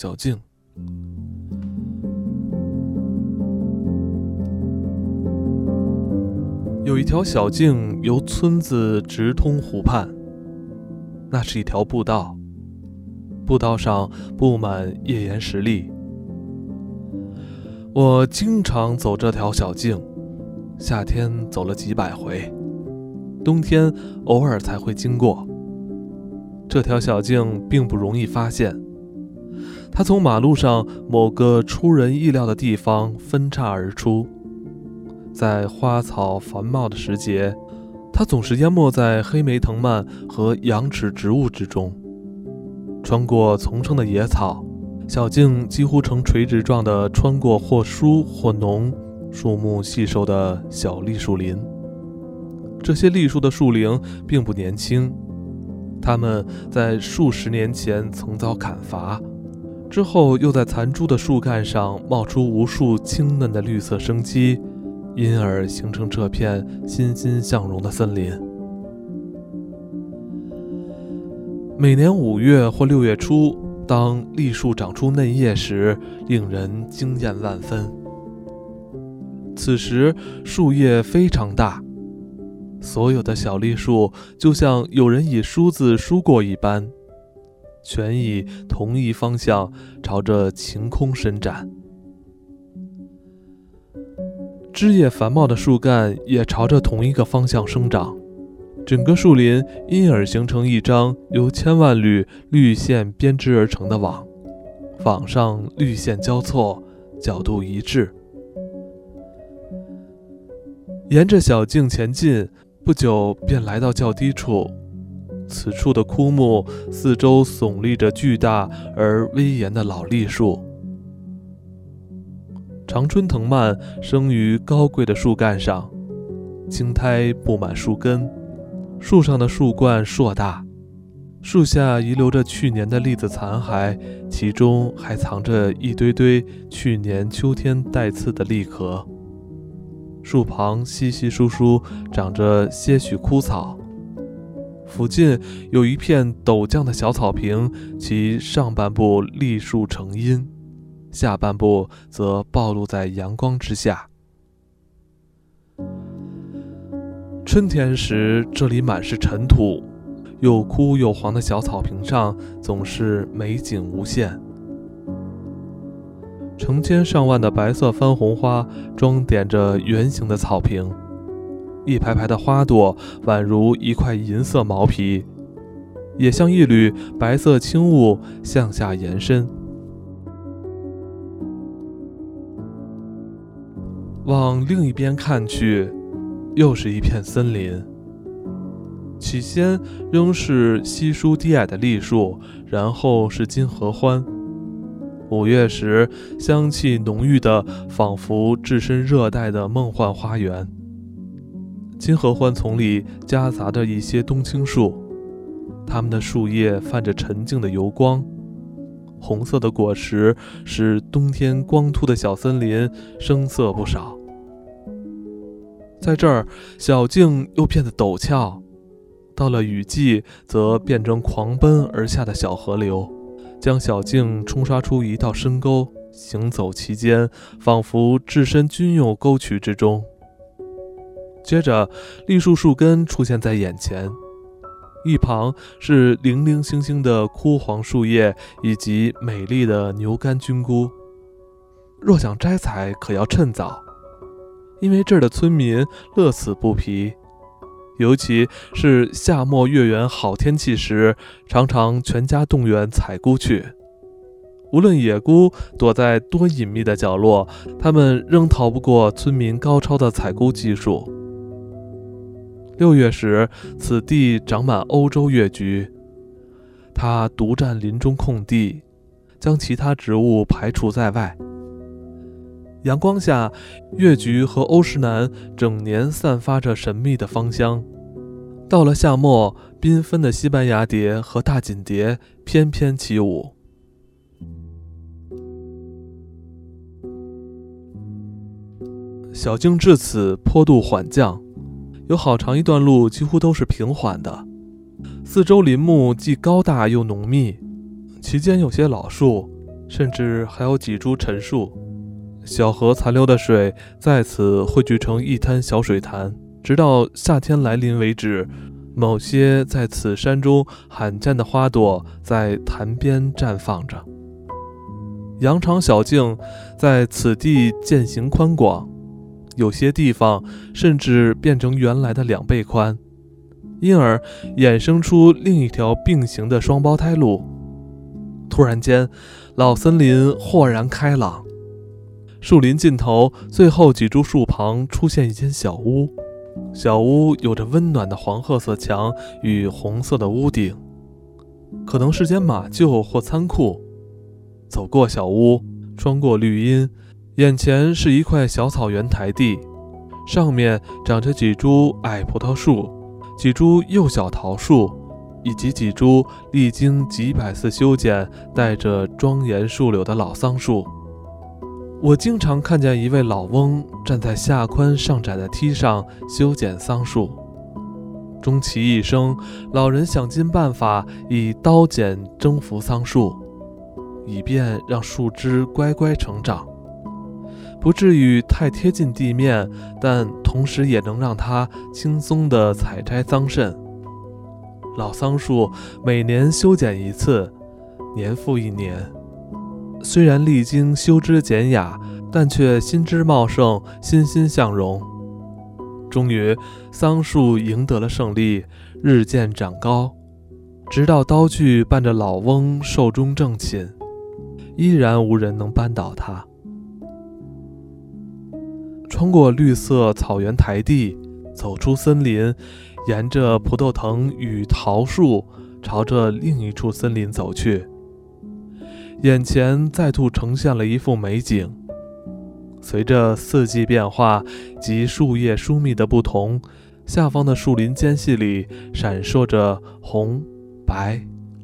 小径。有一条小径由村子直通湖畔，那是一条步道，步道上布满页岩石砾。我经常走这条小径，夏天走了几百回，冬天偶尔才会经过。这条小径并不容易发现，它从马路上某个出人意料的地方分叉而出。在花草繁茂的时节，它总是淹没在黑莓藤蔓和羊齿植物之中。穿过丛生的野草，小径几乎呈垂直状的穿过或疏或浓、树木细瘦的小栗树林。这些栗树的树龄并不年轻，它们在数十年前曾遭砍伐，之后又在残株的树干上冒出无数青嫩的绿色生机。因而形成这片欣欣向荣的森林。每年五月或六月初，当栗树长出嫩叶时，令人惊艳万分。此时树叶非常大，所有的小栗树就像有人以梳子梳过一般，全以同一方向朝着晴空伸展。枝叶繁茂的树干也朝着同一个方向生长，整个树林因而形成一张由千万缕绿线编织而成的网，网上绿线交错，角度一致。沿着小径前进，不久便来到较低处，此处的枯木四周耸立着巨大而威严的老栗树。常春藤蔓生于高贵的树干上，青苔布满树根，树上的树冠硕大，树下遗留着去年的栗子残骸，其中还藏着一堆堆去年秋天带刺的栗壳。树旁稀稀疏疏长着些许枯草，附近有一片陡降的小草坪，其上半部栗树成荫。下半部则暴露在阳光之下。春天时，这里满是尘土，又枯又黄的小草坪上总是美景无限。成千上万的白色番红花装点着圆形的草坪，一排排的花朵宛如一块银色毛皮，也像一缕白色轻雾向下延伸。往另一边看去，又是一片森林。起先仍是稀疏低矮的栗树，然后是金合欢。五月时，香气浓郁的，仿佛置身热带的梦幻花园。金合欢丛里夹杂着一些冬青树，它们的树叶泛着沉静的油光，红色的果实使冬天光秃的小森林生色不少。在这儿，小径又变得陡峭，到了雨季，则变成狂奔而下的小河流，将小径冲刷出一道深沟。行走其间，仿佛置身军用沟渠之中。接着，栗树树根出现在眼前，一旁是零零星星的枯黄树叶以及美丽的牛肝菌菇。若想摘采，可要趁早。因为这儿的村民乐此不疲，尤其是夏末月圆好天气时，常常全家动员采菇去。无论野菇躲在多隐秘的角落，他们仍逃不过村民高超的采菇技术。六月时，此地长满欧洲月菊，它独占林中空地，将其他植物排除在外。阳光下，月菊和欧石楠整年散发着神秘的芳香。到了夏末，缤纷的西班牙蝶和大锦蝶翩翩起舞。小径至此坡度缓降，有好长一段路几乎都是平缓的。四周林木既高大又浓密，其间有些老树，甚至还有几株陈树。小河残留的水在此汇聚成一滩小水潭，直到夏天来临为止。某些在此山中罕见的花朵在潭边绽放着。羊肠小径在此地渐行宽广，有些地方甚至变成原来的两倍宽，因而衍生出另一条并行的双胞胎路。突然间，老森林豁然开朗，树林尽头最后几株树旁出现一间小屋。小屋有着温暖的黄褐色墙与红色的屋顶，可能是间马厩或仓库。走过小屋，穿过绿荫，眼前是一块小草原台地，上面长着几株矮葡萄树、几株幼小桃树，以及几株历经几百次修剪、带着庄严树柳的老桑树。我经常看见一位老翁站在下宽上窄的梯上修剪桑树，终其一生，老人想尽办法以刀剪征服桑树，以便让树枝乖乖成长，不至于太贴近地面，但同时也能让它轻松地采摘桑葚。老桑树每年修剪一次，年复一年。虽然历经修枝剪雅，但却新枝茂盛，欣欣向荣。终于，桑树赢得了胜利，日渐长高，直到刀具伴着老翁寿终正寝，依然无人能扳倒它。穿过绿色草原台地，走出森林，沿着葡萄藤与桃树，朝着另一处森林走去。眼前再度呈现了一幅美景，随着四季变化及树叶疏密的不同，下方的树林间隙里闪烁着红、白、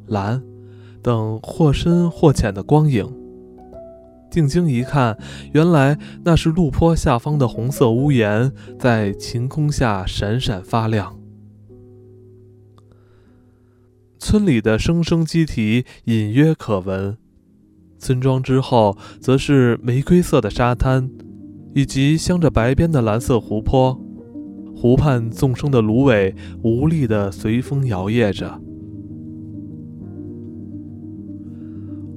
蓝等或深或浅的光影。定睛一看，原来那是路坡下方的红色屋檐，在晴空下闪闪发亮。村里的声声鸡啼隐约可闻。村庄之后，则是玫瑰色的沙滩，以及镶着白边的蓝色湖泊。湖畔纵生的芦苇无力地随风摇曳着。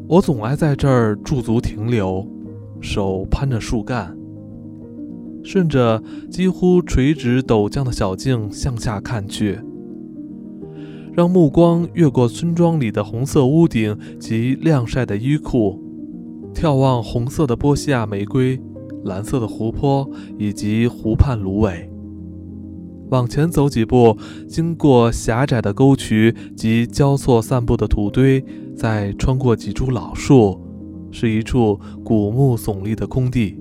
我总爱在这儿驻足停留，手攀着树干，顺着几乎垂直陡降的小径向下看去。让目光越过村庄里的红色屋顶及晾晒的衣裤，眺望红色的波西亚玫瑰、蓝色的湖泊以及湖畔芦苇。往前走几步，经过狭窄的沟渠及交错散布的土堆，再穿过几株老树，是一处古木耸立的空地。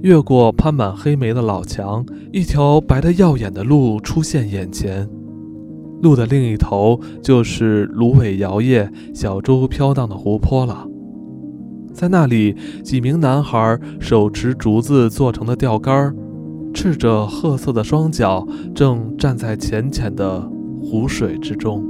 越过攀满黑莓的老墙，一条白得耀眼的路出现眼前。路的另一头就是芦苇摇曳、小舟飘荡的湖泊了。在那里，几名男孩手持竹子做成的钓竿，赤着褐色的双脚，正站在浅浅的湖水之中。